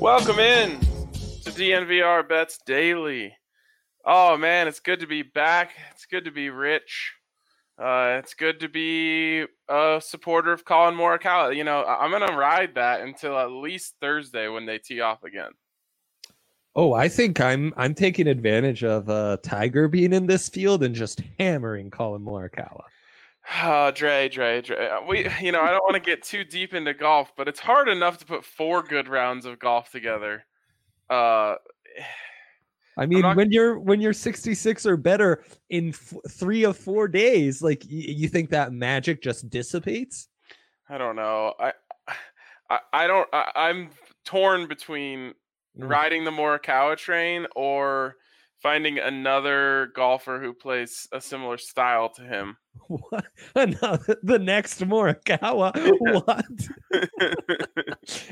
Welcome in to DNVR Bets Daily. Oh man, it's good to be back. It's good to be rich. Uh, it's good to be a supporter of Collin Morikawa. You know, I'm gonna ride that until at least Thursday when they tee off again. Oh, I think I'm I'm taking advantage of uh Tiger being in this field and just hammering Collin Morikawa. Uh, Dre, Dre, Dre. uh, We, you know, I don't want to get too deep into golf, but it's hard enough to put four good rounds of golf together. Uh, I mean, not- when you're when you're 66 or better in f- three of four days, like y- you think that magic just dissipates? I don't know. I, I, I don't. I, I'm torn between Mm. riding the Morikawa train or finding another golfer who plays a similar style to him. What? Another the next Morikawa? What?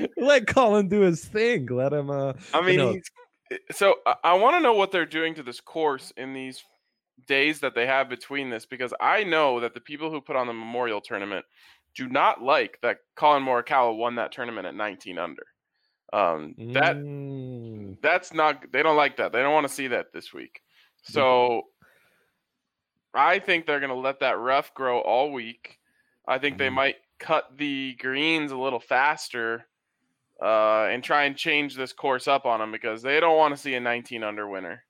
Let Collin do his thing. Let him. Uh, I mean, know- he's, eh, so I, I want to know what they're doing to this course in these days that they have between this because I know that the people who put on the Memorial Tournament do not like that Collin Morikawa won that tournament at 19 under. Um, that mm, that's not they don't like that they don't want to see that this week so i think they're going to let that rough grow all week i think they Mm. might cut the greens a little faster uh, and try and change this course up on them because they don't want to see a 19 under winner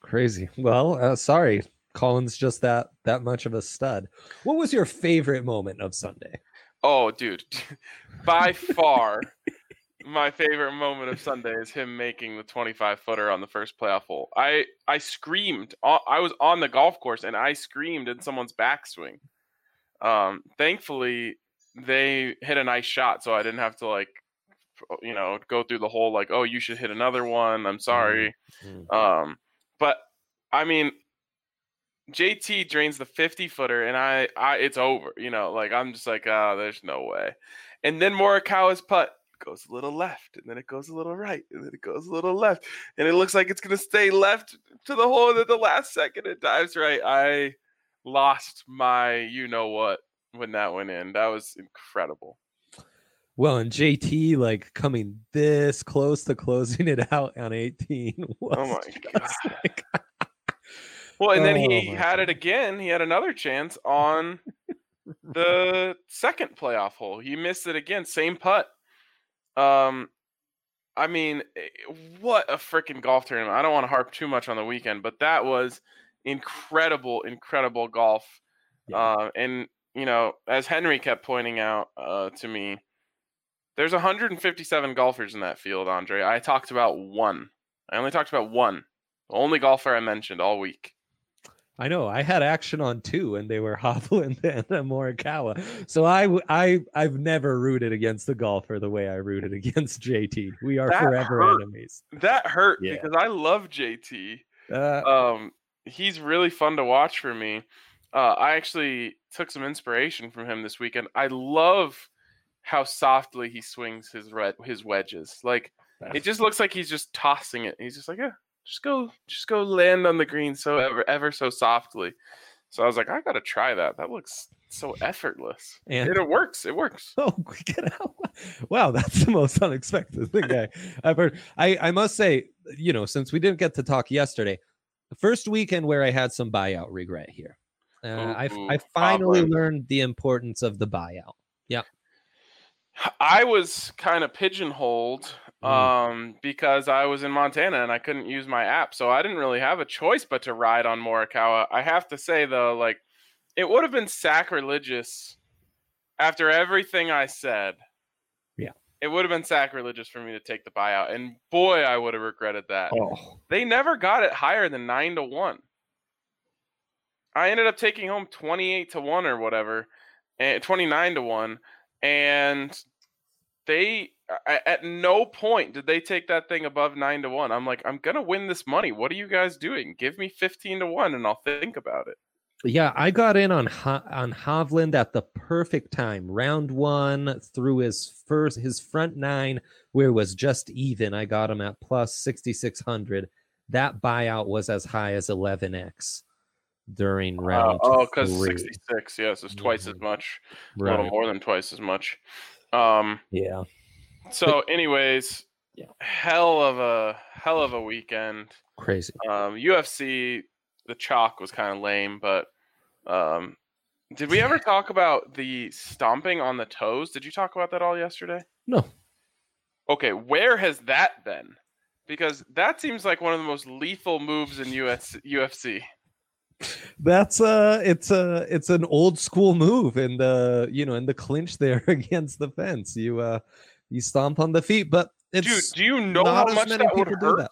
crazy. Well, uh, sorry, Collin's just that that much of a stud. What was your favorite moment of Sunday? Oh dude. By far my favorite moment of sunday is him making the 25 footer on the first playoff hole. I i screamed I was on the golf course and i screamed in someone's backswing. Um thankfully they hit a nice shot so i didn't have to like you know go through the whole like oh you should hit another one. I'm sorry. Mm. um but i mean JT drains the 50 footer and I, I it's over. You know, like I'm just like, oh, there's no way. And then Morikawa's putt goes a little left, and then it goes a little right, and then it goes a little left, and it looks like it's gonna stay left to the hole. And at the last second, it dives right. I lost my you know what when that went in. That was incredible. Well, and JT like coming this close to closing it out on 18. Was Oh my God. like- Well, and then Oh he had it again. He had another chance on the second playoff hole. He missed it again. Same putt. Um, I mean, eh, what a freaking golf tournament! I don't want to harp too much on the weekend, but that was incredible, incredible golf. Yeah. Uh, and you know, as Henry kept pointing out uh, to me, there's 157 golfers in that field. Andre, I talked about one. I only talked about one. The only golfer I mentioned all week. I know I had action on two, and they were Hovland and Morikawa. So I, I, I've never rooted against the golfer the way I rooted against JT. We are That forever hurt. enemies. That hurt Yeah. because I love JT. Uh, Um, he's really fun to watch for me. Uh, I actually took some inspiration from him this weekend. I love how softly he swings his red his wedges. Like it just looks like he's just tossing it. He's just like, yeah, just go, just go land on the green so ever ever so softly. So I was like, I gotta try that. That looks so effortless. And- And it works. It works. Oh, get out! Wow, that's the most unexpected thing I, I've heard. I, I must say, you know, since we didn't get to talk yesterday, the first weekend where I had some buyout regret here. Uh, I, Ooh, I finally Hovland. learned the importance of the buyout. Yeah. I was kind of pigeonholed Mm. um, because I was in Montana and I couldn't use my app, so I didn't really have a choice but to ride on Morikawa. I have to say though, like it would have been sacrilegious after everything I said. Yeah. it would have been sacrilegious for me to take the buyout, and boy, I would have regretted that. Oh, They never got it higher than nine to one. I ended up taking home twenty eight to one or whatever, and twenty nine to one, and they at no point did they take that thing above nine to one. I'm like, I'm gonna win this money. What are you guys doing? Give me fifteen to one, and I'll think about it. yeah, I got in on on Hovland at the perfect time. Round one through his first his front nine, where it was just even. I got him at plus sixty six hundred. That buyout was as high as eleven x during Uh, round. oh, because sixty six, yes, it's twice as Mhm. much, a little more than twice as much. Um, Yeah. So, anyways, Yeah. hell of a hell of a weekend. Crazy. Um, UFC, the chalk was kind of lame, but um, did we ever talk about the stomping on the toes? Did you talk about that all yesterday? No. Okay, where has that been? Because that seems like one of the most lethal moves in US, UFC. That's uh it's a it's an old school move in the you know in the clinch there against the fence. You uh you stomp on the feet, but Dude, it's do you know how much many that would people do hurt? that.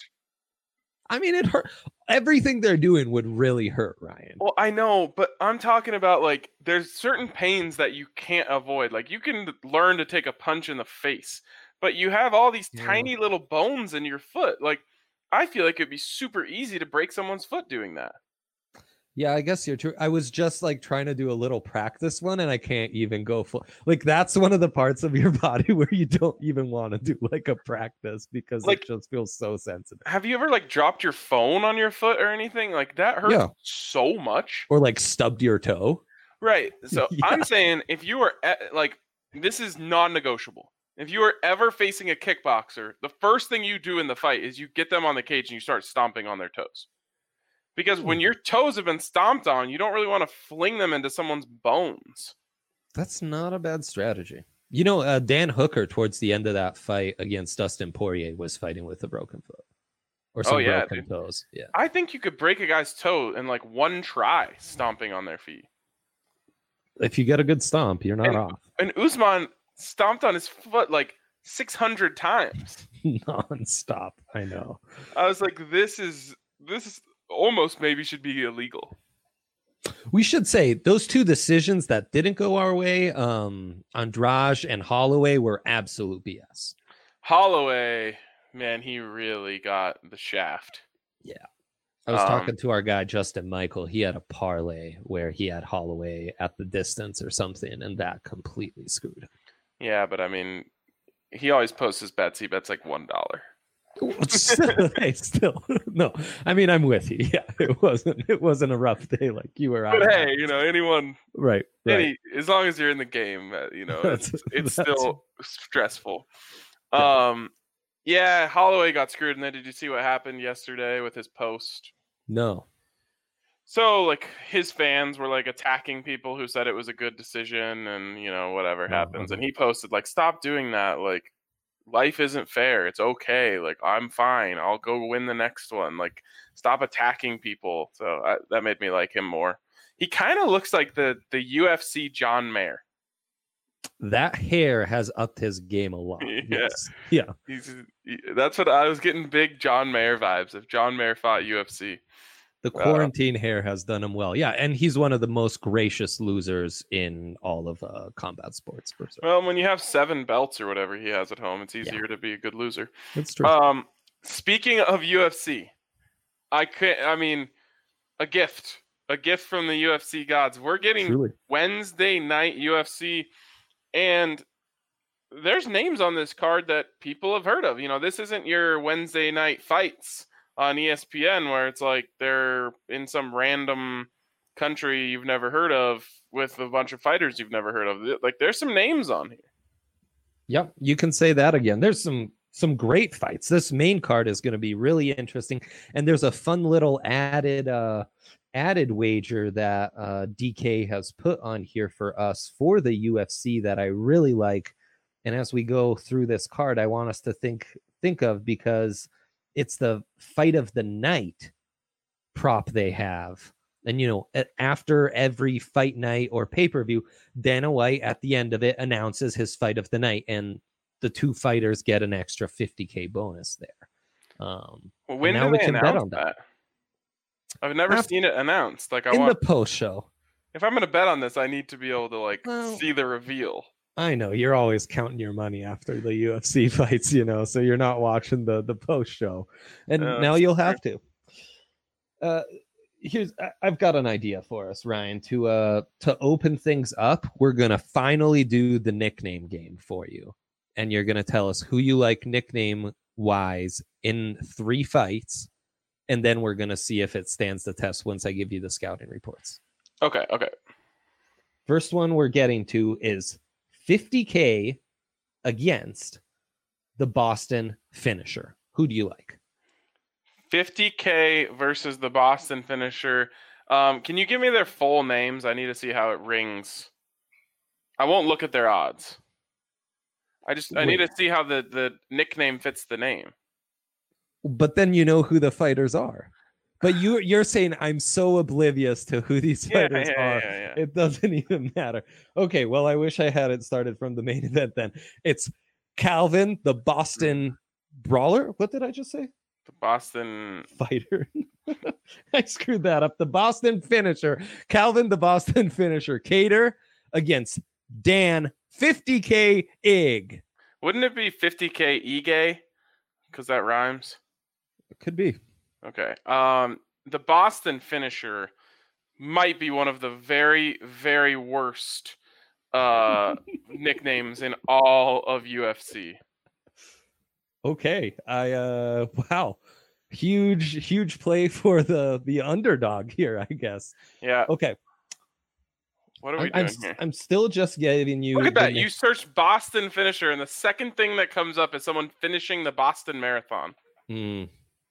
I mean it hurt everything they're doing would really hurt, Ryan. Well, I know, but I'm talking about like there's certain pains that you can't avoid. Like you can learn to take a punch in the face, but you have all these Yeah. tiny little bones in your foot. Like I feel like it'd be super easy to break someone's foot doing that. Yeah, I guess you're true. I was just like trying to do a little practice one and I can't even go full. Like that's one of the parts of your body where you don't even want to do like a practice because Like- it just feels so sensitive. Have you ever like dropped your phone on your foot or anything? Like that hurts Yeah. so much. Or like stubbed your toe. Right. So I'm saying if you are like this is non-negotiable. If you are ever facing a kickboxer, the first thing you do in the fight is you get them on the cage and you start stomping on their toes. Because when Hmm. your toes have been stomped on, you don't really want to fling them into someone's bones. That's not a bad strategy. You know, uh, Dan Hooker towards the end of that fight against Dustin Poirier was fighting with a broken foot or some Oh, yeah, broken toes. Yeah. I think you could break a guy's toe in like one try stomping on their feet. If you get a good stomp, you're not And- off And Usman stomped on his foot like 600 times. nonstop. I know. I was like, this is this is almost maybe should be illegal. We should say those two decisions that didn't go our way, um, Andrade and Holloway, were absolute BS. Holloway, man, he really got the shaft. Yeah. I was Um, talking to our guy Justin Michael. He had a parlay where he had Holloway at the distance or something, and that completely screwed him. Yeah, but I mean, he always posts his bets. He bets like one dollar. Hey, still no. I mean, I'm with you. Yeah, it wasn't. It wasn't a rough day like you were. But hey, you know, anyone, right, right. any, as long as you're in the game, uh, you know, it's, it's still stressful. Yeah. Um, yeah, Holloway got screwed, and then did you see what happened yesterday with his post? no, So like his fans were like attacking people who said it was a good decision and you know whatever Oh, happens and he posted like stop doing that like life isn't fair it's okay like I'm fine I'll go win the next one like stop attacking people so I, that made me like him more he kind of looks like the the UFC John Mayer that hair has upped his game a lot. Yeah. Yes. Yeah. he's he- that's what I was getting big John Mayer vibes if John Mayer fought UFC The Uh, quarantine hair has done him well. Yeah, and he's one of the most gracious losers in all of uh, combat sports. Well when you have seven belts or whatever he has at home it's easier to be a good loser That's true. Um, speaking of UFC, I could. I mean, a gift, a gift from the UFC gods. We're getting Truly. Wednesday night UFC, and there's names on this card that people have heard of. You know, this isn't your Wednesday night fights on ESPN where it's like they're in some random country you've never heard of with a bunch of fighters you've never heard of. Like, there's some names on here. Yep, you can say that again. There's some some great fights. This main card is going to be really interesting, and there's a fun little added uh added wager that uh DK has put on here for us for the UFC that I really like. And as we go through this card, I want us to think think of because it's the fight of the night prop they have. And you know, after every fight night or pay-per-view, Dana White at the end of it announces his fight of the night, and the two fighters get an extra 50k bonus there. Um, Well, when now we they can bet on that. that? I've never After- seen it announced. Like I in want the post show, if I'm gonna bet on this, I need to be able to like Well- see the reveal. I know you're always counting your money after the UFC fights, you know, so you're not watching the the post show, and Yeah, now you'll have to. Uh, here's I- I've got an idea for us, Ryan. To uh to open things up, we're gonna finally do the nickname game for you, and you're gonna tell us who you like nickname wise in three fights, and then we're gonna see if it stands the test once I give you the scouting reports. Okay, okay. First one we're getting to is 50k against the Boston finisher. Who do you like? 50k versus the Boston finisher. Um, can you give me their full names? I need to see how it rings. I won't look at their odds. I just I need to see how the the nickname fits the name. But then you know who the fighters are. But you you're saying I'm so oblivious to who these Yeah, fighters yeah, are. yeah. It doesn't even matter. Okay, well, I wish I had it started from the main event then. It's Calvin, the Boston mm. brawler. What did I just say? The Boston Fighter. I screwed that up. The Boston finisher. Calvin, the Boston finisher. Kattar against Dan 50K Ig. wouldn't it be 50k e-gay? Because that rhymes. It could be. Okay. Um, the Boston finisher might be one of the very, very worst uh nicknames in all of UFC. Okay. I uh wow. Huge, huge play for the the underdog here, I guess. Yeah. Okay. What are we I'm, I'm, doing here? I'm still just giving you Look at that. na- You search Boston finisher, and the second thing that comes up is someone finishing the Boston Marathon. Hmm,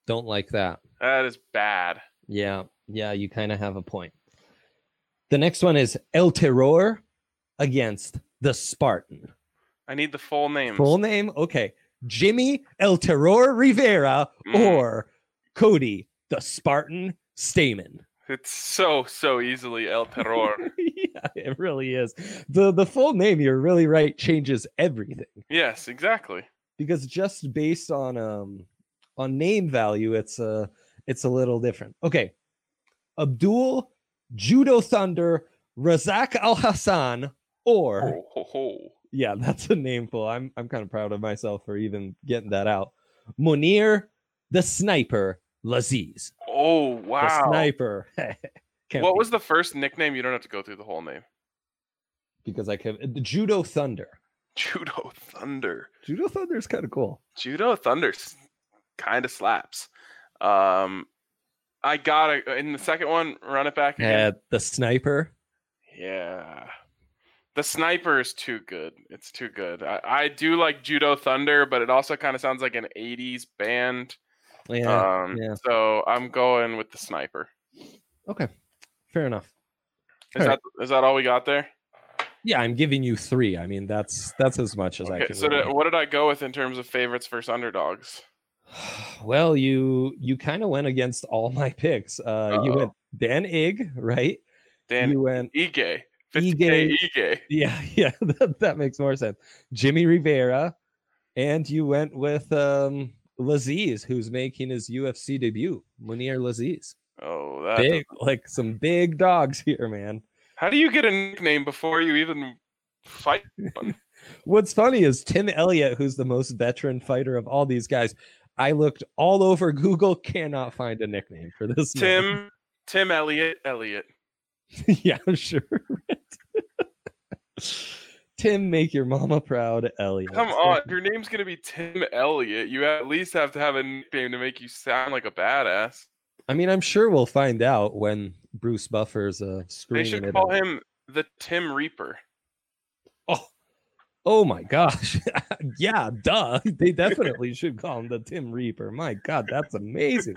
don't like that. That is bad. Yeah, yeah, you kind of have a point. The next one is El Terror against the Spartan. I need the full name. Full name? Okay. Jimmy El Terror Rivera Mm. or Cody the Spartan Stamann. It's so so easily El Terror. yeah, it really is. The the full name, you're really right, changes everything. yes, exactly. because just based on um on name value it's uh it's a little different. Okay. Abdul judo thunder razak al hassan or Ho, ho, ho. yeah that's a name full i'm i'm kind of proud of myself for even getting that out. Mounir the sniper lazzez. Oh wow, the sniper What was the first nickname? You don't have to go through the whole name. because i can the judo thunder. Judo Thunder. judo thunder is kind of cool. Judo Thunder kind of slaps. Um, I got it in the second one. Run it back again. uh, the sniper Yeah. The sniper is too good. It's too good. I, I do like Judo Thunder, but it also kind of sounds like an 80s band. yeah um, yeah. So I'm going with the sniper. okay fair enough Is All that is that all we got there? Yeah, I'm giving you three. I mean, that's that's as much as I can. so did, what did I go with in terms of favorites versus underdogs? Well, you you kind of went against all my picks. Uh, you went Dan Ig, right? Dan you went Ige. Ige. Ige. yeah, yeah. That, that makes more sense. Jimmy Rivera, and you went with um Lazzez, who's making his UFC debut. Mounir Lazzez, Oh, that. big like some big dogs here, man. How do you get a nickname before you even fight? What's funny is Tim Elliott, who's the most veteran fighter of all these guys. I looked all over Google, cannot find a nickname for this. man. Tim Tim Elliott Elliott. yeah, I'm sure. Tim, make your mama proud, Elliott. Come on, your name's gonna be Tim Elliott. You at least have to have a nickname to make you sound like a badass. I mean, I'm sure we'll find out when Bruce Buffer's uh, They screening should call him the Tim Reaper. Oh, oh my gosh! yeah, duh. They definitely should call him the Tim Reaper. My God, that's amazing.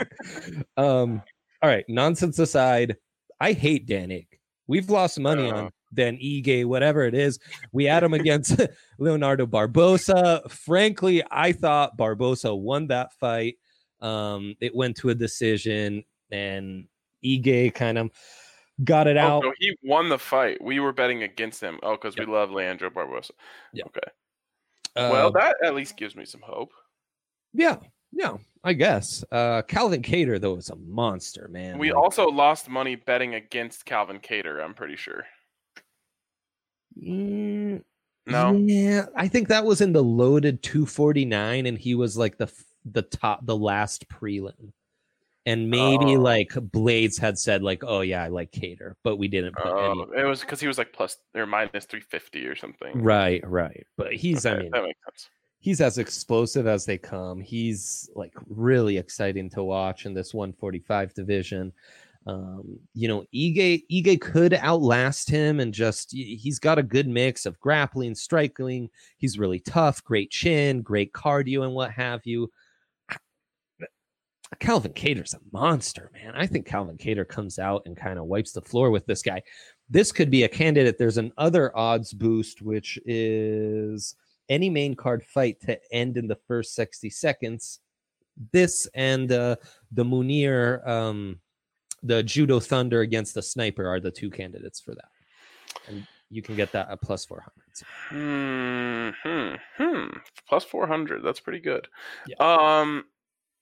um, all right, nonsense aside, I hate Dan. We've lost money Uh. on Dan Ige, whatever it is. We had him against Leonardo Barbosa. Frankly, I thought Barbosa won that fight. Um, it went to a decision, and Ige kind of got it Oh, out. no, he won the fight. We were betting against him. Oh, because we love Leandro Barbosa. Yeah. Okay. well, Uh, that at least gives me some hope. yeah, yeah, I guess. Uh, Calvin Kattar though is a monster, man. We Like, also lost money betting against Calvin Kattar. I'm pretty sure. Mm, No. Yeah, I think that was in the loaded 249, and he was like the the top, the last prelim. And maybe Oh. like Blades had said like, "Oh yeah, I like Kattar," but we didn't put any. Uh, it was because he was like plus or minus 350 or something. Right, right. But he's, I mean, that makes sense. he's as explosive as they come. He's like really exciting to watch in this 145 division. Um, you know, Ige Ige could outlast him and just he's got a good mix of grappling, striking. He's really tough, great chin, great cardio, and what have you. Calvin Kattar's a monster, man. I think Calvin Kattar comes out and kind of wipes the floor with this guy. This could be a candidate. There's an other odds boost, which is any main card fight to end in the first 60 seconds. This and uh, the Mounir, um, the Judo Thunder against the Sniper are the two candidates for that. And you can get that at plus 400. Hmm, hmm, Plus 400. That's pretty good. Yeah. Um,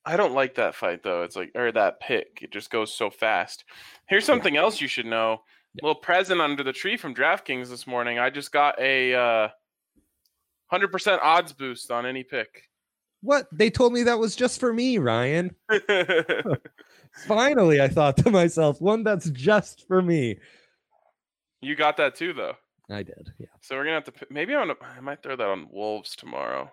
I don't like that fight though. It's like or that pick. It just goes so fast. Here's something else you should know. Yeah. little present under the tree from DraftKings this morning. I just got a uh, 100% odds boost on any pick. What? They told me that was just for me, Ryan. Finally, I thought to myself, one that's just for me. you got that too though. I did. Yeah. So we're gonna have to. Maybe I'm gonna. I might throw that on Wolves tomorrow.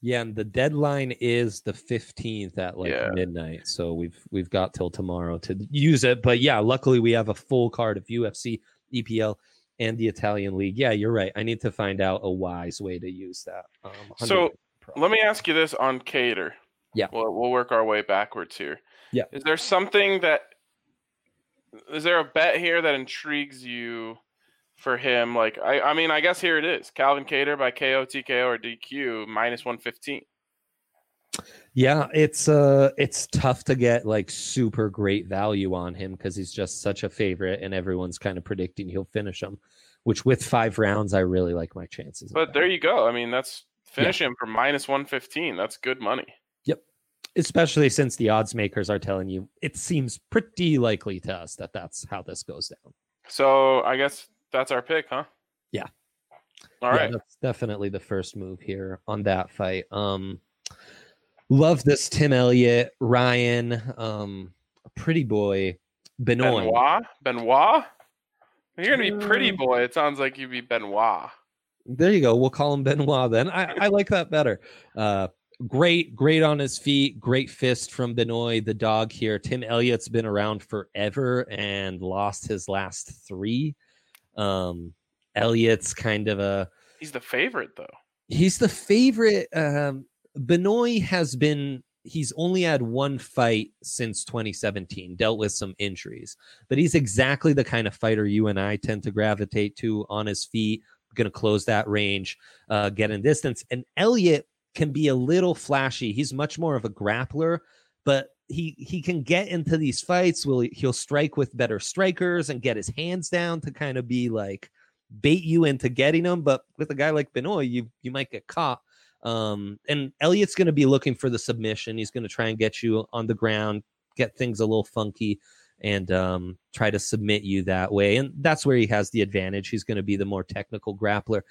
Yeah, and the deadline is the 15th at like Yeah. midnight. So we've we've got till tomorrow to use it. But yeah, luckily we have a full card of UFC, EPL, and the Italian League. Yeah, you're right. I need to find out a wise way to use that. Um, So, 100% Let me ask you this on Kattar. Yeah. We'll, we'll work our way backwards here. Yeah. Is there something that is there a bet here that intrigues you for him? Like I, I mean, I guess here it is. Calvin Kattar by KO, TKO, or DQ minus one fifteen. Yeah, it's uh it's tough to get like super great value on him because he's just such a favorite and everyone's kind of predicting he'll finish him. Which with five rounds, I really like my chances. But there you go. I mean, that's finish him for minus one fifteen. That's good money. Yep. Especially since the odds makers are telling you it seems pretty likely to us that that's how this goes down. So I guess that's our pick, huh? Yeah. All yeah, right. that's definitely the first move here on that fight. Um, love this Tim Elliott, Ryan, um, pretty boy, Benoit. Benoit. Benoit. You're gonna be pretty Uh, boy. It sounds like you'd be Benoit. There you go. We'll call him Benoit then. I, I like that better. Uh, great, great on his feet. Great fist from Benoit, the dog here. Tim Elliott's been around forever and lost his last three. Um, Elliott's kind of a He's the favorite though. he's the favorite. Um, Benoit has been he's only had one fight since 2017, dealt with some injuries, but he's exactly the kind of fighter you and I tend to gravitate to on his feet, going to close that range, uh, get in distance. And Elliott can be a little flashy. He's much more of a grappler, but he he can get into these fights. Will he, he'll strike with better strikers and get his hands down to kind of be like bait you into getting them. But with a guy like Benoit, you you might get caught. Um, and Elliott's going to be looking for the submission. He's going to try and get you on the ground, get things a little funky, and um, try to submit you that way. And that's where he has the advantage. He's going to be the more technical grappler.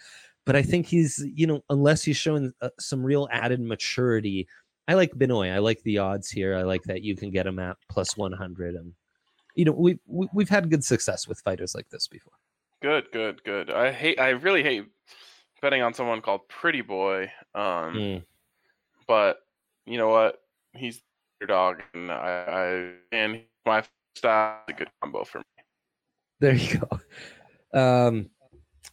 But I think he's, you know, unless he's showing uh, some real added maturity, I like Benoit. I like the odds here. I like that you can get him at plus 100. And, you know, we, we, we've had good success with fighters like this before. Good, good, good. I hate. I really hate betting on someone called Pretty Boy. Um, Mm. but you know what? He's your dog, and I, I and my style is a good combo for me. There you go. Um,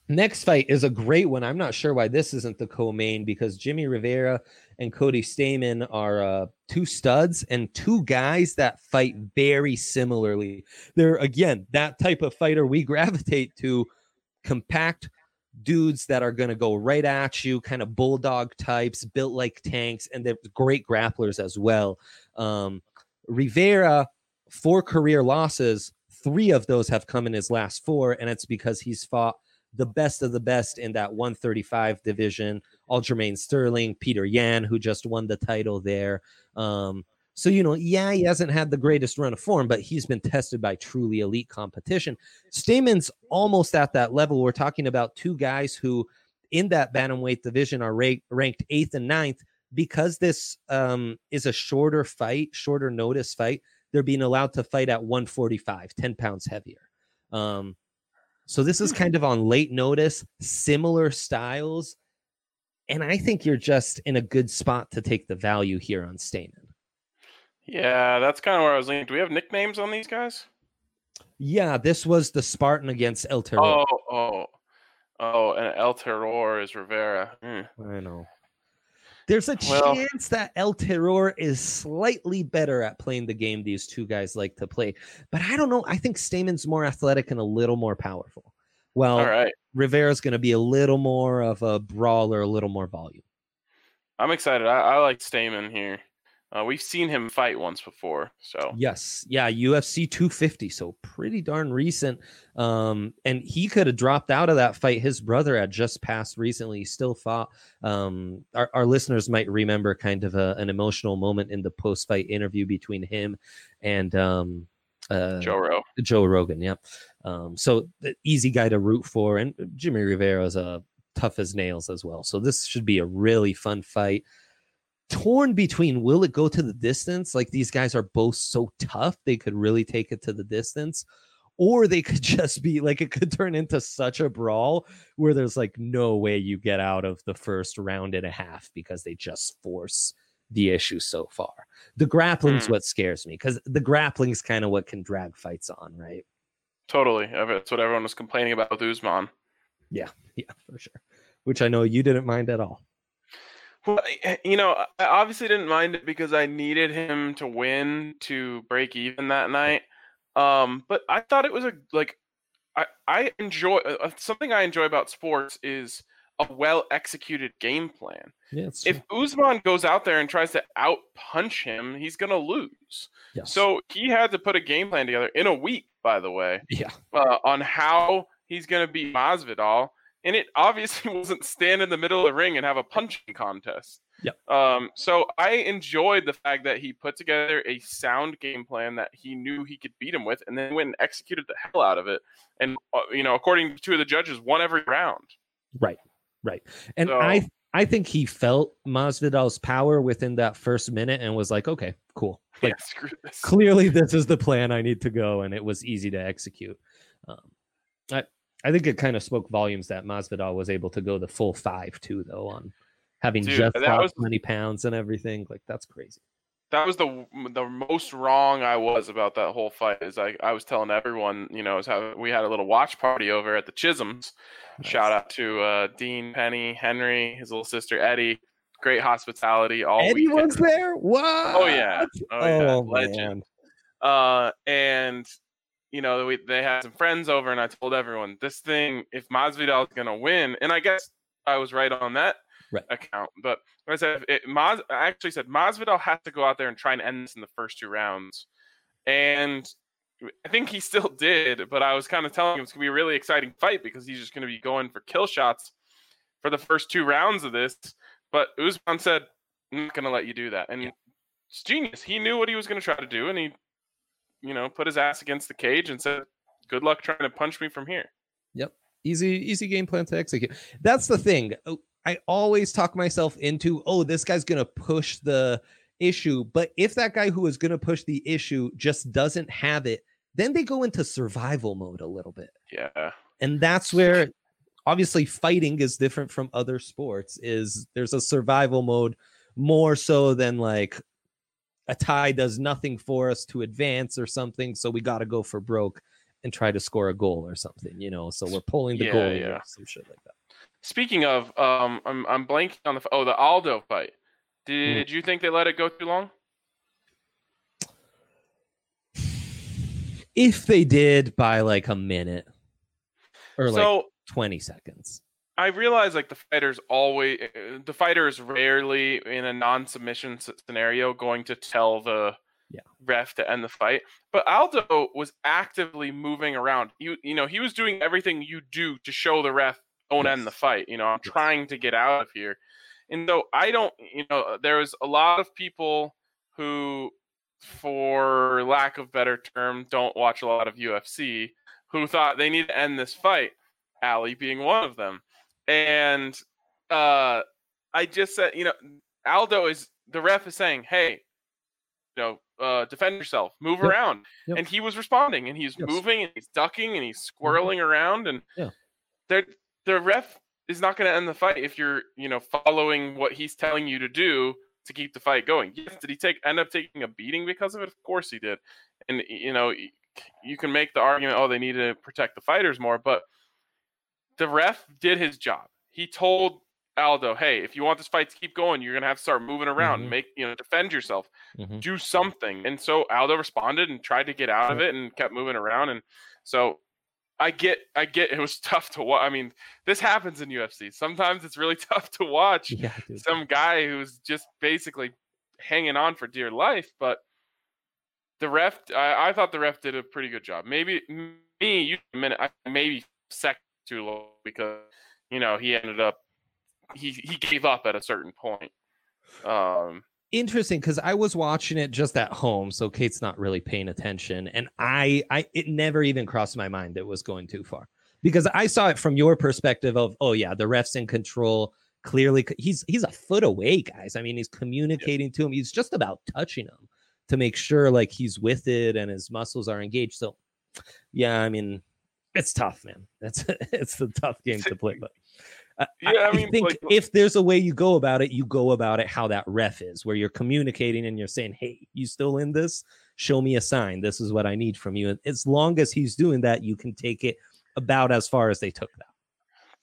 next fight is a great one. I'm not sure why this isn't the co-main because Jimmy Rivera and Cody Stamann are uh, two studs and two guys that fight very similarly. They're again that type of fighter we gravitate to, compact dudes that are going to go right at you, kind of bulldog types, built like tanks, and they're great grapplers as well. Um, Rivera, four career losses, three of those have come in his last four, and it's because he's fought the best of the best in that 135 division. Aljamain Sterling, Petr Yan, who just won the title there. Um, so, you know, yeah, he hasn't had the greatest run of form, but he's been tested by truly elite competition. Stamann's almost at that level. We're talking about two guys who, in that bantamweight division, are ra- ranked eighth and ninth because this um, is a shorter fight, shorter notice fight. They're being allowed to fight at 145, 10 pounds heavier. Um, so this is kind of on late notice, similar styles. And I think you're just in a good spot to take the value here on Stamann. Yeah, that's kind of where I was leaning. Do we have nicknames on these guys? Yeah, this was the Spartan against El Terror. Oh, oh, oh, and El Terror is Rivera. Mm. I know. There's a Well- chance that El Terror is slightly better at playing the game these two guys like to play. But I don't know. I think Stamann's more athletic and a little more powerful. Well, All right, Rivera's going to be a little more of a brawler, a little more volume. I'm excited. I, I like Stamann here. Uh, we've seen him fight once before, so Yes. Yeah. UFC 250. So pretty darn recent. Um, and he could have dropped out of that fight. His brother had just passed recently. He still fought. Um, our, our listeners might remember kind of a, an emotional moment in the post fight interview between him and um, uh, Joe Rowe. Joe Rogan. Yep. Um, so the easy guy to root for. And Jimmy Rivera is a tough as nails as well. So this should be a really fun fight. Torn between will it go to the distance? Like these guys are both so tough, they could really take it to the distance. Or they could just be like it could turn into such a brawl where there's like no way you get out of the first round and a half because they just force the issue so far. The grappling's Hmm. what scares me because the grappling's kind of what can drag fights on, right? Totally. That's what everyone was complaining about with Usman. Yeah, yeah, for sure. Which I know you didn't mind at all. You know, I obviously didn't mind it because I needed him to win to break even that night. Um, but I thought it was a like, I I enjoy uh, something I enjoy about sports is a well executed game plan. Yeah, If Usman goes out there and tries to out punch him, he's gonna lose. yes. So he had to put a game plan together in a week, by the way, yeah, uh, on how he's going to beat Masvidal, and it obviously wasn't stand in the middle of the ring and have a punching contest. Yep. Um. So I enjoyed the fact that he put together a sound game plan that he knew he could beat him with, and then went and executed the hell out of it. And uh, you know, according to two of the judges, won every round. right, right. And So- I I think he felt Masvidal's power within that first minute and was like, okay, cool. Like yeah, screw this. clearly this is the plan I need to go, and it was easy to execute. Um, I I think it kind of spoke volumes that Masvidal was able to go the full five too, though, on having Dude, just lost was- 20 pounds and everything. Like that's crazy. that was the the most wrong I was about that whole fight. Is I I was telling everyone, you know, is how we had a little watch party over at the Chisholms. Shout out to uh, Dean, Penny, Henry, his little sister Eddie. Great hospitality all weekend. Anyone's there? Oh yeah, oh yeah, Oh, legend. man. Uh, and you know, we, they had some friends over, and I told everyone this thing, if Masvidal is gonna win, and I guess I was right on that Right. account. But I said, it, Mas, I actually said Masvidal has to go out there and try and end this in the first two rounds, and I think he still did. But I was kind of telling him it's gonna be a really exciting fight because he's just gonna be going for kill shots for the first two rounds of this. But Usman said, "I'm not gonna let you do that," and it's genius. He knew what he was gonna try to do, and he you know, put his ass against the cage and said, "Good luck trying to punch me from here." Yep, easy easy game plan to execute. That's the thing. Oh, i always talk myself into oh this guy's gonna push the issue. But if that guy who is gonna push the issue just doesn't have it then they go into survival mode a little bit. Yeah, and that's where obviously fighting is different from other sports is there's a survival mode more so than like a tie does nothing for us to advance or something so we got to go for broke and try to score a goal or something you know so we're pulling the Yeah, goal yeah. some shit like that Speaking of, um, I'm I'm blanking on the oh the Aldo fight. Did you think they let it go too long? if they did by like a minute or like so 20 seconds I realize like the fighters always uh, the fighter is rarely in a non-submission scenario going to tell the Yeah. ref to end the fight. But Aldo was actively moving around. You you know he was doing everything you do to show the ref don't end the fight. You know I'm Yes. trying to get out of here. And though I don't, you know, there was a lot of people who, for lack of better term, don't watch a lot of UFC who thought they need to end this fight. Ali being one of them and uh I just said, you know, Aldo is the ref is saying, "Hey, you know, uh, defend yourself, move Yep. around," Yep. and he was responding, and he's Yes. moving, and he's ducking, and he's squirreling around, and Yeah. the the ref is not going to end the fight if you're, you know, following what he's telling you to do to keep the fight going. Yes, did he take end up taking a beating because of it? Of course he did. And you know, you can make the argument, oh, they need to protect the fighters more, but the ref did his job. He told Aldo, hey, if you want this fight to keep going, you're gonna have to start moving around, Mhm. make you know, defend yourself, Mhm. do something. And so Aldo responded and tried to get out of it and kept moving around. And so I get, I get, it was tough to watch. I mean, this happens in UFC. Sometimes it's really tough to watch Yeah, some guy who's just basically hanging on for dear life. But the ref, I, I thought the ref did a pretty good job. Maybe me, you minute, I maybe second too low because you know he ended up he he gave up at a certain point. Um, interesting because I was watching it just at home, so Kate's not really paying attention, and I, I, it never even crossed my mind it was going too far because I saw it from your perspective of, oh yeah, the ref's in control. Clearly, he's he's a foot away, guys. I mean, he's communicating to him. He's just about touching him to make sure like he's with it and his muscles are engaged. So, yeah, I mean, it's tough, man. That's it's a tough game to play, but. I- Yeah, I mean, think like- if there's a way you go about it, you go about it how that ref is, where you're communicating and you're saying, "Hey, you still in this? Show me a sign. This is what I need from you." And as long as he's doing that, you can take it about as far as they took that.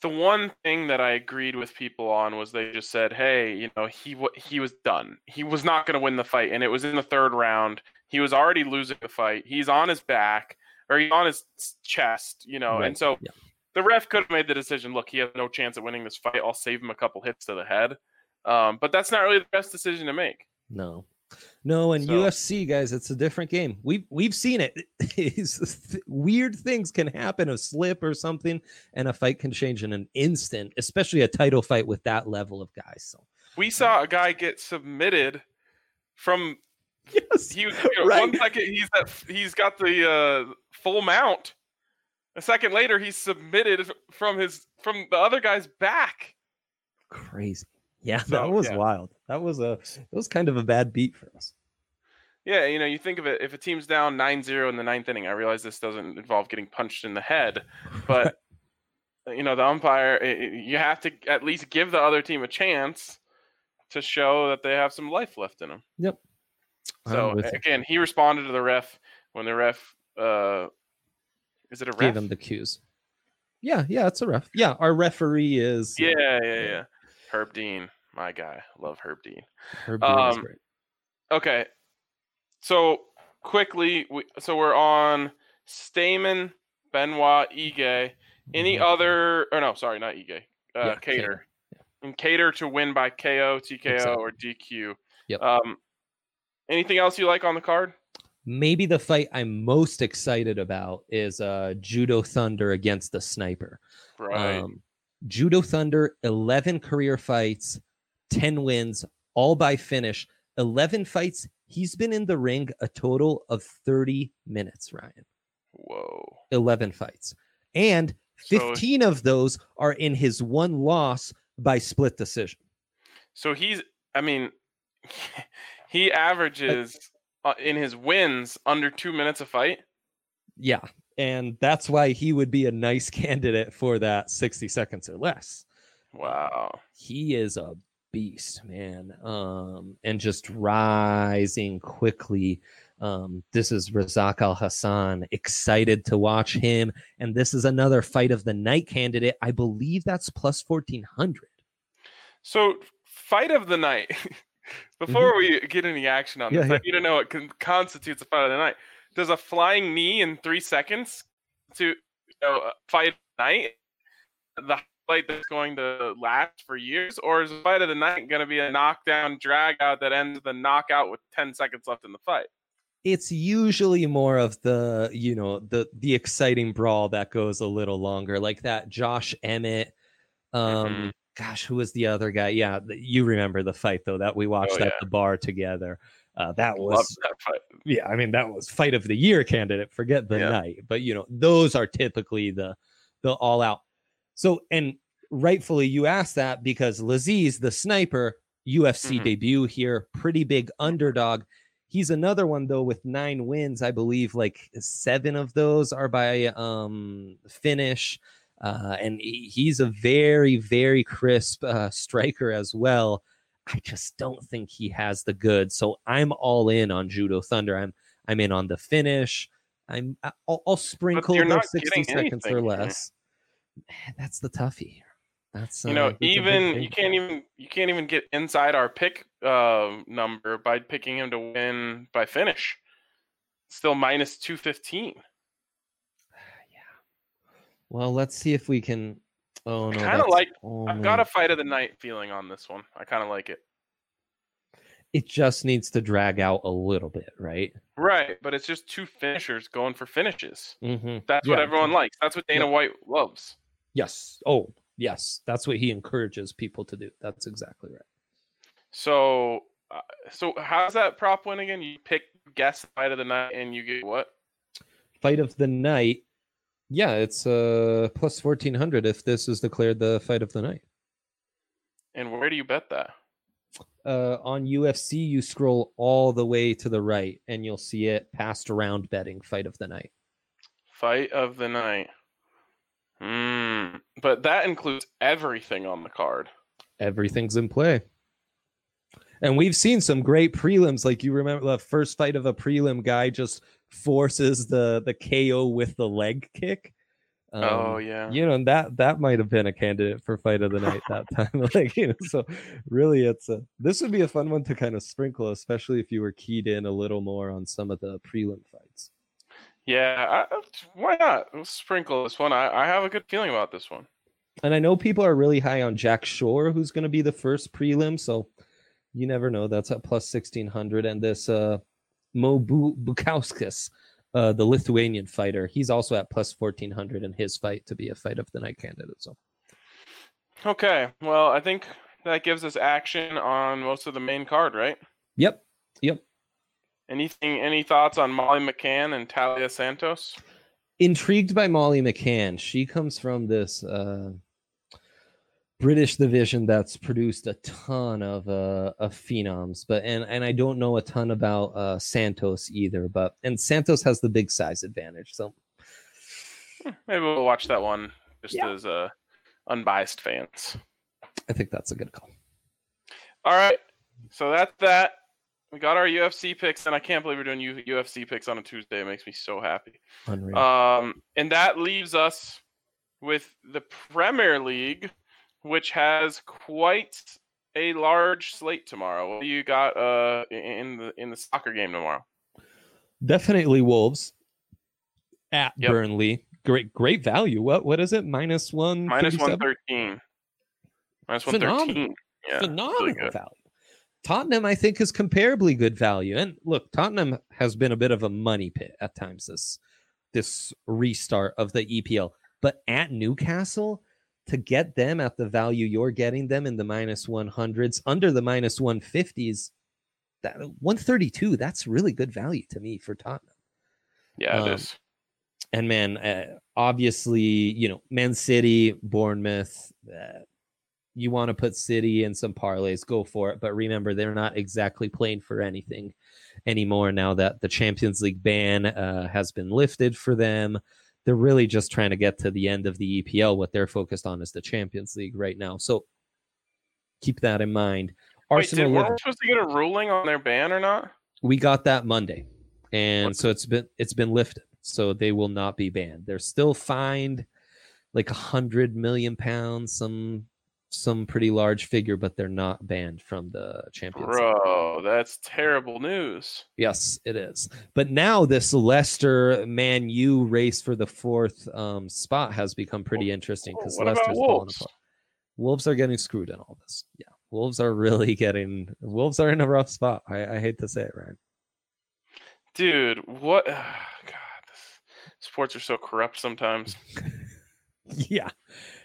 the one thing that I agreed with people on was they just said, "Hey, you know, he he was done. He was not going to win the fight, and it was in the third round. He was already losing the fight. He's on his back or he's on his chest, you know, Right, and so." yeah. The ref could have made the decision. Look, he has no chance at winning this fight. I'll save him a couple hits to the head, um, but that's not really the best decision to make. No, no, and So- UFC guys, it's a different game. We've we've seen it. Weird things can happen, a slip or something, and a fight can change in an instant, especially a title fight with that level of guys. So We saw a guy get submitted from yes, he was you know, Right. one second he's at, he's got the uh, full mount. A second later, he's submitted from his from the other guy's back. crazy. Yeah, So, that was yeah. wild. That was a it was kind of a bad beat for us. Yeah, you know, you think of it if a team's down 9-0 in the ninth inning. I realize this doesn't involve getting punched in the head, but you know, the umpire, i- i- you have to at least give the other team a chance to show that they have some life left in them. Yep. I'm So again, he responded to the ref when the ref. Uh, is it a ref? gave him the cues. Yeah, yeah, it's a ref. Yeah, our referee is Yeah, yeah, yeah. yeah. Herb Dean, my guy. Love Herb Dean. Herb Dean Um, great. Okay. So quickly, we, so we're on Stamann, Benoit, Ige. Any Mhm. other? Or no, sorry, not Ige. Uh, Yeah, Kattar. Kattar, And Kattar to win by KO, TKO, Exactly. or DQ. Yep. Um, anything else you like on the card? Maybe the fight I'm most excited about is uh Judo Thunder against the Sniper. Right. Um, Judo Thunder, 11 career fights, 10 wins, all by finish. 11 fights. He's been in the ring a total of 30 minutes, Ryan. Whoa. 11 fights. And So- 15 of those are in his one loss by split decision. So he's. I mean, he averages uh, in his wins under two minutes a fight. Yeah. And that's why he would be a nice candidate for that 60 seconds or less. Wow. He is a beast, man. Um, and just rising quickly. Um, this is Razak Al Hassan. Excited to watch him. And this is another fight of the night candidate. I believe that's plus 1400. So, fight of the night. Before we get any action on Mm-hmm. Yeah, this, yeah. I need to know what con- constitutes a fight of the night. Does a flying knee in three seconds to you know, fight the night the fight that's going to last for years, or is a fight of the night going to be a knockdown drag out that ends the knockout with ten seconds left in the fight? it's usually more of the you know the the exciting brawl that goes a little longer like that josh emmett um Mhm. Gosh who was the other guy yeah you remember the fight though that we watched Oh, at yeah. the bar together uh that was that yeah i mean that was fight of the year candidate forget the Yeah. night but you know those are typically the the all out so and rightfully you asked that because lazzez the sniper ufc Mhm. debut here pretty big underdog he's another one though with nine wins i believe like seven of those are by um finish uh and he- he's a very very crisp uh striker as well I just don't think he has the goods. So I'm all in on Judo Thunder. I'm I'm in on the finish. I'm I'll, I'll sprinkle those 60 seconds or less. Man, that's the toughie. That's you know uh, even you can't even you can't even get inside our pick uh, number by picking him to win by finish. Still minus two fifteen. Well, let's see if we can. Oh no! I kind of like oh, I've got a fight of the night feeling on this one. I kind of like it. It just needs to drag out a little bit, right? Right, but it's just two finishers going for finishes. Mm-hmm. That's yeah. what everyone likes. That's what Dana yeah. White loves. Yes. Oh, yes. That's what he encourages people to do. That's exactly right. So, uh, so how's that prop win again? You pick guess fight of the night, and you get what? Fight of the night. Yeah, it's uh plus fourteen hundred if this is declared the fight of the night. And where do you bet that? Uh, on UFC, you scroll all the way to the right, and you'll see it passed around betting fight of the night. Fight of the night. Hmm. But that includes everything on the card. Everything's in play. And we've seen some great prelims. Like you remember the first fight of a prelim guy just forces the the KO with the leg kick. Um, oh yeah. You know, and that that might have been a candidate for fight of the night that time. like, you know, so really it's a this would be a fun one to kind of sprinkle, especially if you were keyed in a little more on some of the prelim fights. Yeah, I, why not sprinkle this one? I, I have a good feeling about this one. And I know people are really high on Jack Shore, who's going to be the first prelim. So you never know. That's at plus 1600. And this uh, Mo Bukauskas, uh, the Lithuanian fighter, he's also at plus 1400 in his fight to be a fight of the night candidate. So, okay. Well, I think that gives us action on most of the main card, right? Yep. Yep. Anything? Any thoughts on Molly McCann and Taila Santos? Intrigued by Molly McCann. She comes from this uh, British division that's produced a ton of uh, of phenoms, but and and I don't know a ton about uh, Santos either. But and Santos has the big size advantage, so maybe we'll watch that one just yeah. as uh, unbiased fans. I think that's a good call. All right, so that's that we got our UFC picks, and I can't believe we're doing UFC picks on a Tuesday. It makes me so happy. Unreal. Um, and that leaves us with the Premier League, which has quite a large slate tomorrow. What do you got uh, in the in the soccer game tomorrow? Definitely Wolves at yep. Burnley. Great, great value. What what is it? Minus one. Minus one thirteen. Minus one thirteen. Yeah, Phenomenal really value. Tottenham, I think, is comparably good value. And look, Tottenham has been a bit of a money pit at times this this restart of the EPL. But at Newcastle, to get them at the value you're getting them in the minus 100s, under the minus 150s, that 132, that's really good value to me for Tottenham. Yeah, it um, is. And man, uh, obviously, you know, Man City, Bournemouth, uh, you want to put City in some parlays, go for it. But remember, they're not exactly playing for anything anymore now that the Champions League ban uh, has been lifted for them. They're really just trying to get to the end of the EPL. What they're focused on is the Champions League right now. So keep that in mind. Arsenal Wait, did, were we supposed to get a ruling on their ban or not? We got that Monday, and what? so it's been it's been lifted. So they will not be banned. They're still fined like a hundred million pounds, some some pretty large figure, but they're not banned from the Champions Bro, League. that's terrible news. Yes, it is. But now this Leicester Man U race for the fourth um, spot has become pretty interesting because Leicester's falling apart. Wolves are getting screwed in all this. Yeah, Wolves are really getting. Wolves are in a rough spot. I, I hate to say it, Ryan. Dude, what? God, sports are so corrupt sometimes. yeah.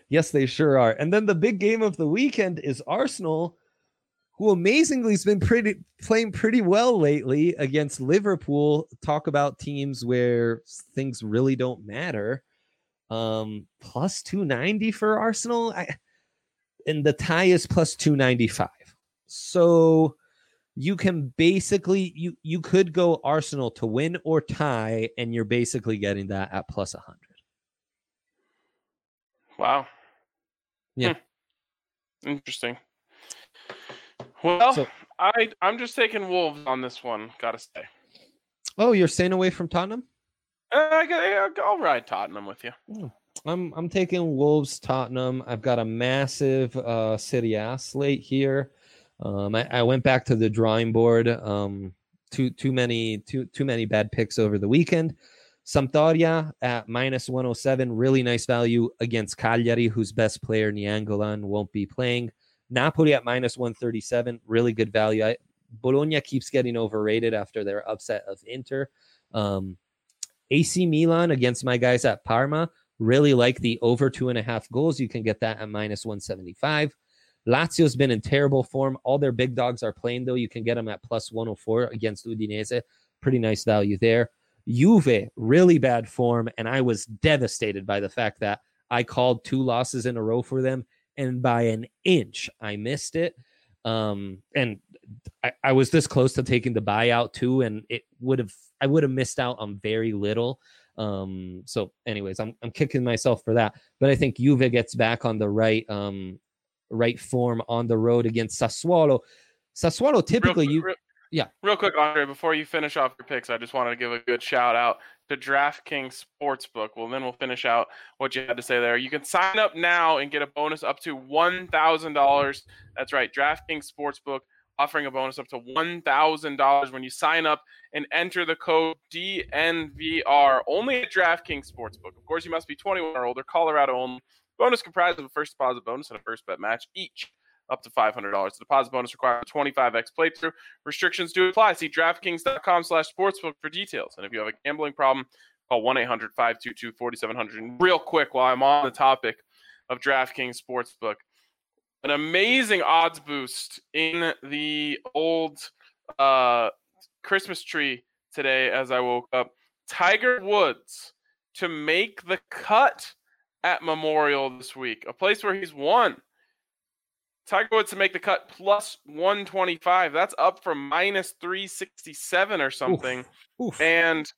Yes, they sure are. And then the big game of the weekend is Arsenal, who amazingly has been pretty playing pretty well lately against Liverpool. Talk about teams where things really don't matter. Um, plus 290 for Arsenal. I, and the tie is plus 295. So you can basically you you could go Arsenal to win or tie, and you're basically getting that at plus 100. Wow. Yeah. Hmm. Interesting. Well, So- I I'm just taking Wolves on this one. Gotta say. Oh, you're staying away from Tottenham? Uh, I got, I'll ride Tottenham with you. I'm I'm taking Wolves Tottenham. I've got a massive uh Serie A slate here. Um I, I went back to the drawing board. Um too too many too too many bad picks over the weekend. Sampdoria at minus 107, really nice value against Cagliari, whose best player Nainggolan won't be playing. Napoli at minus 137, really good value. I, Bologna keeps getting overrated after their upset of Inter. Um, AC Milan against my guys at Parma, really like the over two and a half goals. You can get that at minus 175. Lazio's been in terrible form. All their big dogs are playing, though. You can get them at plus 104 against Udinese. Pretty nice value there. Juve, really bad form. And I was devastated by the fact that I called two losses in a row for them. And by an inch, I missed it. Um, and I, I was this close to taking the buyout too. And it would have, I would have missed out on very little. Um, so, anyways, I'm, I'm kicking myself for that. But I think Juve gets back on the right, um, right form on the road against Sassuolo. Sassuolo typically, real, you, real- yeah. Real quick, Andre, before you finish off your picks, I just wanted to give a good shout out to DraftKings Sportsbook. Well, then we'll finish out what you had to say there. You can sign up now and get a bonus up to one thousand dollars. That's right, DraftKings Sportsbook offering a bonus up to one thousand dollars when you sign up and enter the code DNVR only at DraftKings Sportsbook. Of course, you must be 21 or older. Colorado only. Bonus comprised of a first deposit bonus and a first bet match each up to $500. The deposit bonus requires a 25x playthrough. Restrictions do apply. See DraftKings.com slash sportsbook for details. And if you have a gambling problem, call 1-800-522-4700. And real quick, while I'm on the topic of DraftKings Sportsbook, an amazing odds boost in the old uh, Christmas tree today as I woke up. Tiger Woods to make the cut at Memorial this week, a place where he's won. Tiger Woods to make the cut plus 125. That's up from minus 367 or something. oof. And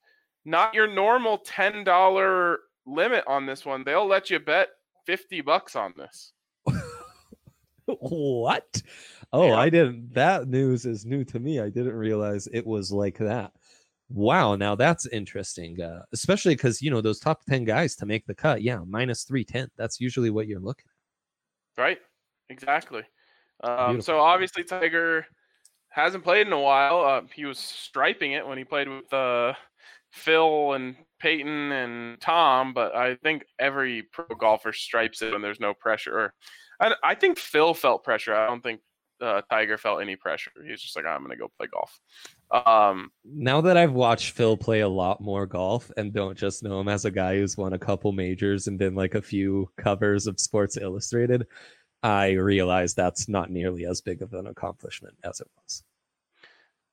not your normal $10 limit on this one. They'll let you bet 50 bucks on this. what? Oh, Yeah. I didn't. That news is new to me. I didn't realize it was like that. Wow, now that's interesting. Uh, especially because you know those top ten guys to make the cut. Yeah, minus three ten. That's usually what you're looking. At. Right? Exactly. Um, so obviously Tiger hasn't played in a while. Uh, he was striping it when he played with uh, Phil and Peyton and Tom, but I think every pro golfer stripes it when there's no pressure. I, I think Phil felt pressure. I don't think uh, Tiger felt any pressure. He's just like, I'm going to go play golf. Um, Now that I've watched Phil play a lot more golf and don't just know him as a guy who's won a couple majors and been like a few covers of Sports Illustrated, I realize that's not nearly as big of an accomplishment as it was.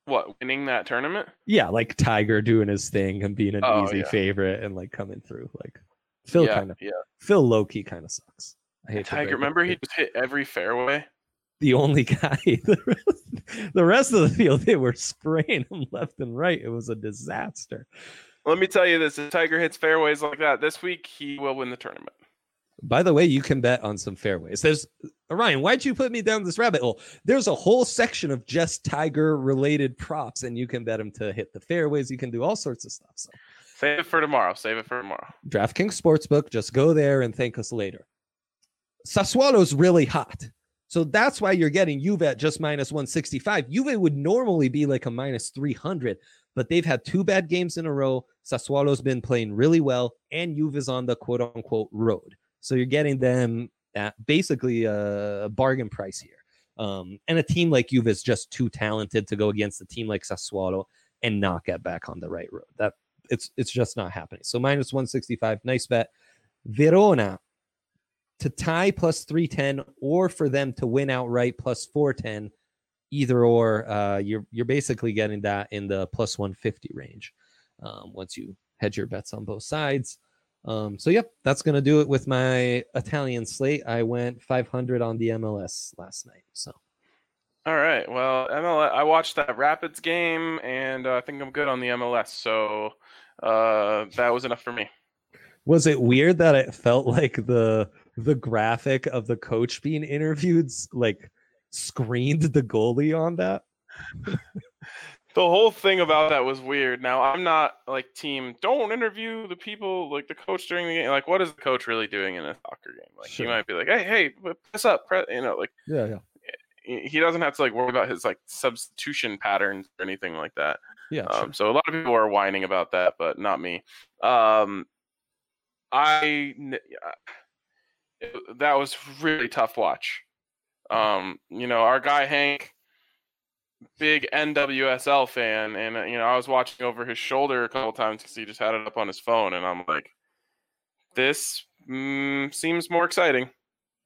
what winning that tournament? Yeah, like Tiger doing his thing and being an Oh, easy yeah. favorite and like coming through. Like Phil yeah, kind of yeah. Phil low key kind of sucks. I hate Tiger, remember he just hit every fairway. the only guy. The rest, the rest of the field, they were spraying him left and right. It was a disaster. Let me tell you this: if Tiger hits fairways like that this week, he will win the tournament. By the way, you can bet on some fairways. There's Ryan, why'd you put me down this rabbit hole? There's a whole section of just Tiger related props, and you can bet him to hit the fairways. You can do all sorts of stuff. So Save it for tomorrow. Save it for tomorrow. DraftKings Sportsbook, just go there and thank us later. Sassuolo's really hot. So that's why you're getting Juve at just minus 165. Juve would normally be like a minus 300, but they've had two bad games in a row. Sassuolo's been playing really well, and Juve is on the quote unquote road. So you're getting them at basically a bargain price here. Um, and a team like Juve is just too talented to go against a team like Sassuolo and not get back on the right road. That it's it's just not happening. So minus 165, nice bet. Verona to tie plus 310 or for them to win outright plus 410 either or uh, you're you're basically getting that in the plus 150 range um, once you hedge your bets on both sides um, so yep that's gonna do it with my italian slate i went 500 on the mls last night so All right. Well, MLS, I watched that Rapids game, and uh, I think I'm good on the MLS. So uh, that was enough for me. was it weird that it felt like the the graphic of the coach being interviewed like screened the goalie on that. the whole thing about that was weird. Now I'm not like team. Don't interview the people like the coach during the game. Like, what is the coach really doing in a soccer game? Like, Sure. he might be like, hey, hey, press up, press. You know, like Yeah, yeah, he he doesn't have to like worry about his like substitution patterns or anything like that. yeah. Um, so a lot of people are whining about that, but not me. Um, I that was really tough watch. Um, you know, our guy Hank, big NWSL fan, and uh, you know, I was watching over his shoulder a couple times because he just had it up on his phone, and I'm like, this mm, seems more exciting.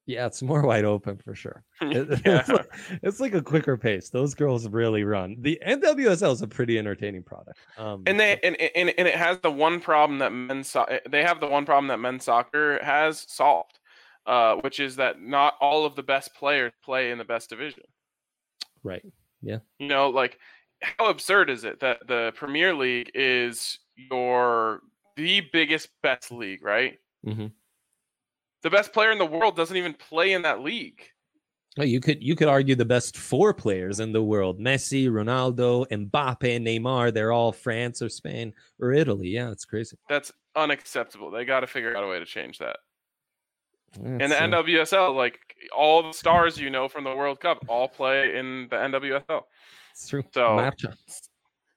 Yeah, it's more wide open for sure. It- yeah. it's, like, it's like a quicker pace. Those girls really run. The NWSL is a pretty entertaining product. Um, and they and, and and it has the one problem that men's so- eh, they have the one problem that men's soccer has solved, uh, which is that not all of the best players play in the best division. right. You know, like how absurd is it that the Premier League is your the biggest best league, right? Mhm. The best player in the world doesn't even play in that league. Well, you could you could argue the best four players in the world: Messi, Ronaldo, Mbappe, Neymar. They're all France or Spain or Italy. Yeah, it's crazy. That's unacceptable. They got to figure out a way to change that. In the NWSL, like all the stars you know from the World Cup all play in the NWSL. it's true. So- Matcha.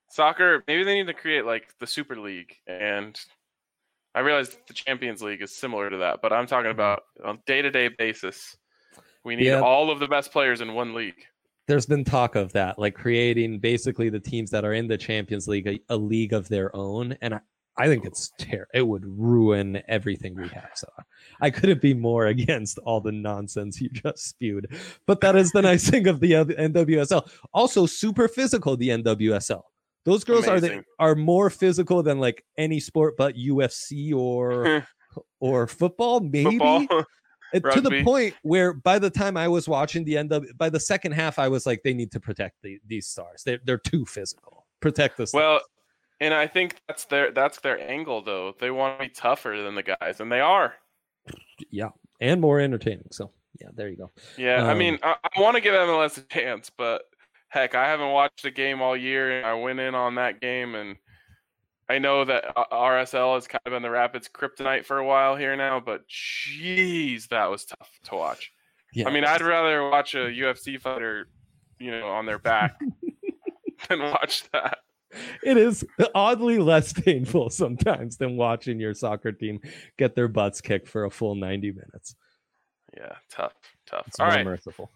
Soccer, maybe they need to create like the Super League, and I realize the Champions League is similar to that, but I'm talking mm-hmm. about on day to day basis. We need Yeah. all of the best players in one league. There's been talk of that, like creating basically the teams that are in the Champions League a, a league of their own, and I, I think it's ter- It would ruin everything we have. So I couldn't be more against all the nonsense you just spewed. But that is the nice thing of the NWSL. Also, super physical. The NWSL. Those girls are the, are more physical than like any sport but UFC or or football. Maybe Football. To the point where by the time I was watching the end of by the second half, I was like, they need to protect the, these stars. They're they're too physical. Protect the stars. well, and I think that's their that's their angle though. They want to be tougher than the guys, and they are. yeah, and more entertaining. So yeah, there you go. Yeah, I Um, mean, I, I want to give MLS a chance, but heck, I haven't watched a game all year, and I went in on that game, and I know that uh, RSL has kind of been the Rapids' kryptonite for a while here now, but jeez, that was tough to watch. Yeah, I mean, I'd rather watch a UFC fighter, you know, on their back than watch that. It is oddly less painful sometimes than watching your soccer team get their butts kicked for a full ninety minutes. Yeah, tough, tough. It's All right. merciful.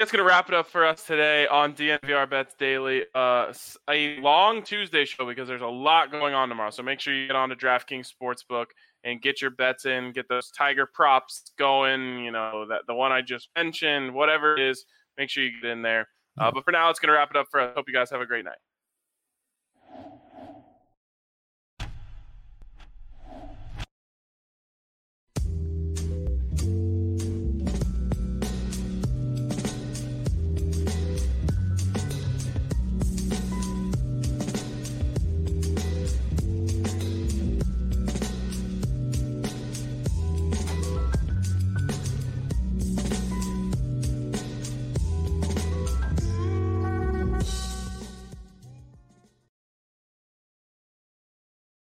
That's gonna wrap it up for us today on DNVR Bets Daily. Uh, a long Tuesday show because there's a lot going on tomorrow. So make sure you get on to DraftKings Sportsbook and get your bets in. Get those Tiger props going. You know that the one I just mentioned, whatever it is. Make sure you get in there. Uh, but for now, it's gonna wrap it up for us. Hope you guys have a great night.